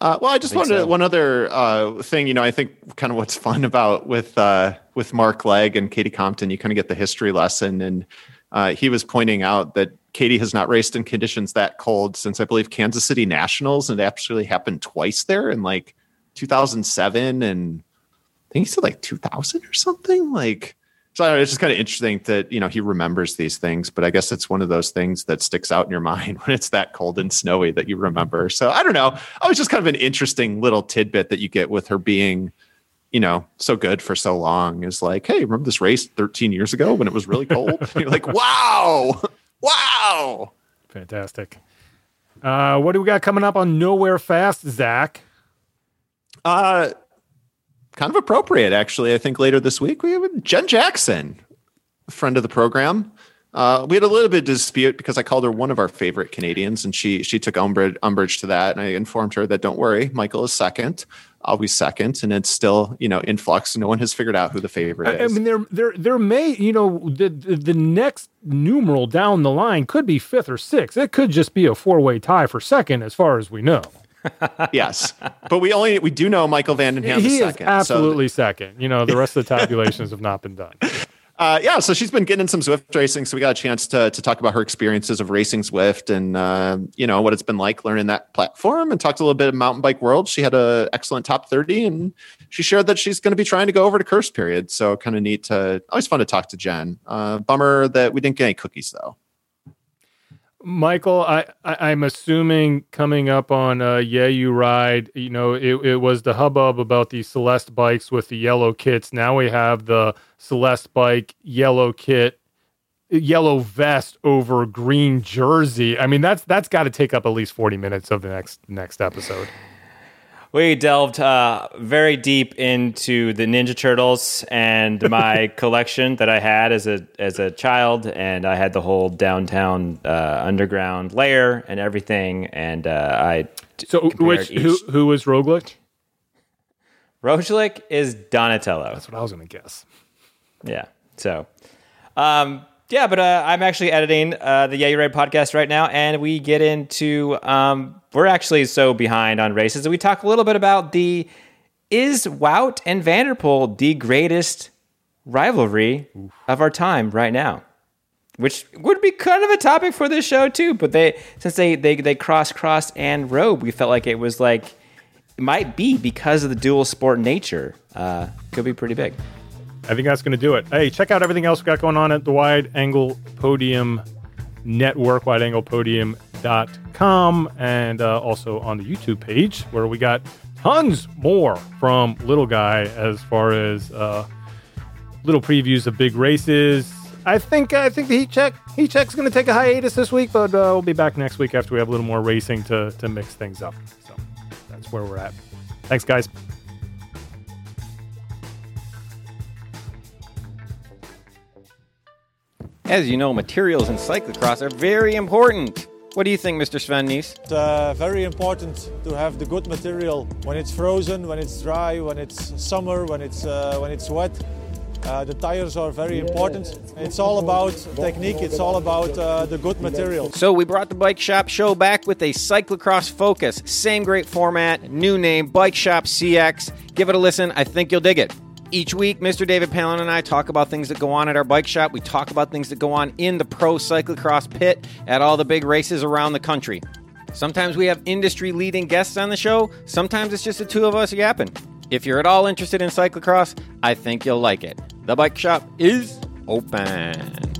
Uh, well, I just think wanted so. one other uh, thing. You know, I think kind of what's fun about with uh, with Mark Legg and Katie Compton, you kind of get the history lesson, and uh, he was pointing out that Katie has not raced in conditions that cold since I believe Kansas City Nationals, and it actually happened twice there in like 2007 and I think he said like 2000 or something. Like, so know, it's just kind of interesting that you know he remembers these things, but I guess it's one of those things that sticks out in your [laughs] mind when it's that cold and snowy that you remember. So I don't know. I was just kind of an interesting little tidbit that you get with her being, you know, so good for so long. Is like, hey, remember this race 13 years ago when it was really cold? [laughs] You're like, wow, [laughs] wow. Fantastic. Uh, what do we got coming up on Nowhere Fast, Zach? Uh, kind of appropriate, actually. I think later this week we have Jen Jackson, a friend of the program. Uh, we had a little bit of dispute because I called her one of our favorite Canadians, and she she took umbrage, umbrage to that. And I informed her that don't worry, Michael is second. Always second, and it's still you know in flux. No one has figured out who the favorite I, I mean, there, there, there may, you know, the, the the next numeral down the line could be fifth or sixth. It could just be a four way tie for second, as far as we know. [laughs] [laughs] yes, but we only we do know Michael van den Ham he is is second. so- absolutely second. You know, the rest of the [laughs] tabulations have not been done. Uh, yeah, so she's been getting in some Zwift racing, so we got a chance to to talk about her experiences of racing Zwift and uh, you know what it's been like learning that platform, and talked a little bit of mountain bike world. She had a excellent top thirty, and she shared that she's going to be trying to go over to curse period. So kind of neat to always fun to talk to Jen. Uh, bummer that we didn't get any cookies though. Michael, I, I I'm assuming coming up on uh, yeah you ride. You know, it, it was the hubbub about the Celeste bikes with the yellow kits. Now we have the Celeste bike yellow kit, yellow vest over green jersey. I mean, that's that's got to take up at least forty minutes of the next next episode. We delved uh, very deep into the Ninja Turtles and [laughs] my collection that I had as a as a child, and I had the whole downtown uh, underground layer and everything. And uh, I So, which each- who who was Roglic? Roglic is Donatello. That's what I was going to guess. Yeah. So, um, yeah, but uh, I'm actually editing uh, the Yeah You Right podcast right now, and we get into um, we're actually so behind on races, and we talk a little bit about the is Wout and Van der Poel the greatest rivalry of our time right now, which would be kind of a topic for this show too. But they since they they they cross cross and robe, we felt like it was like it might be because of the dual sport nature. Uh, could be pretty big. I think that's going to do it. Hey, check out everything else we got going on at the Wide Angle Podium Network, wideanglepodium.com, and uh, also on the YouTube page where we got tons more from Little Guy as far as uh, little previews of big races. I think I think the heat check heat check's going to take a hiatus this week, but uh, we'll be back next week after we have a little more racing to to mix things up. So that's where we're at. Thanks, guys. As you know, materials in cyclocross are very important. What do you think, Mr. Sven Nys? It's uh, very important to have the good material when it's frozen, when it's dry, when it's summer, when it's uh, when it's wet. Uh, the tires are very important. It's all about technique. It's all about uh, the good material. So we brought the Bike Shop show back with a cyclocross focus. Same great format, new name, Bike Shop CX. Give it a listen. I think you'll dig it. Each week, Mr. David Palin and I talk about things that go on at our bike shop. We talk about things that go on in the pro cyclocross pit at all the big races around the country. Sometimes we have industry leading guests on the show, sometimes it's just the two of us yapping. If you're at all interested in cyclocross, I think you'll like it. The bike shop is open.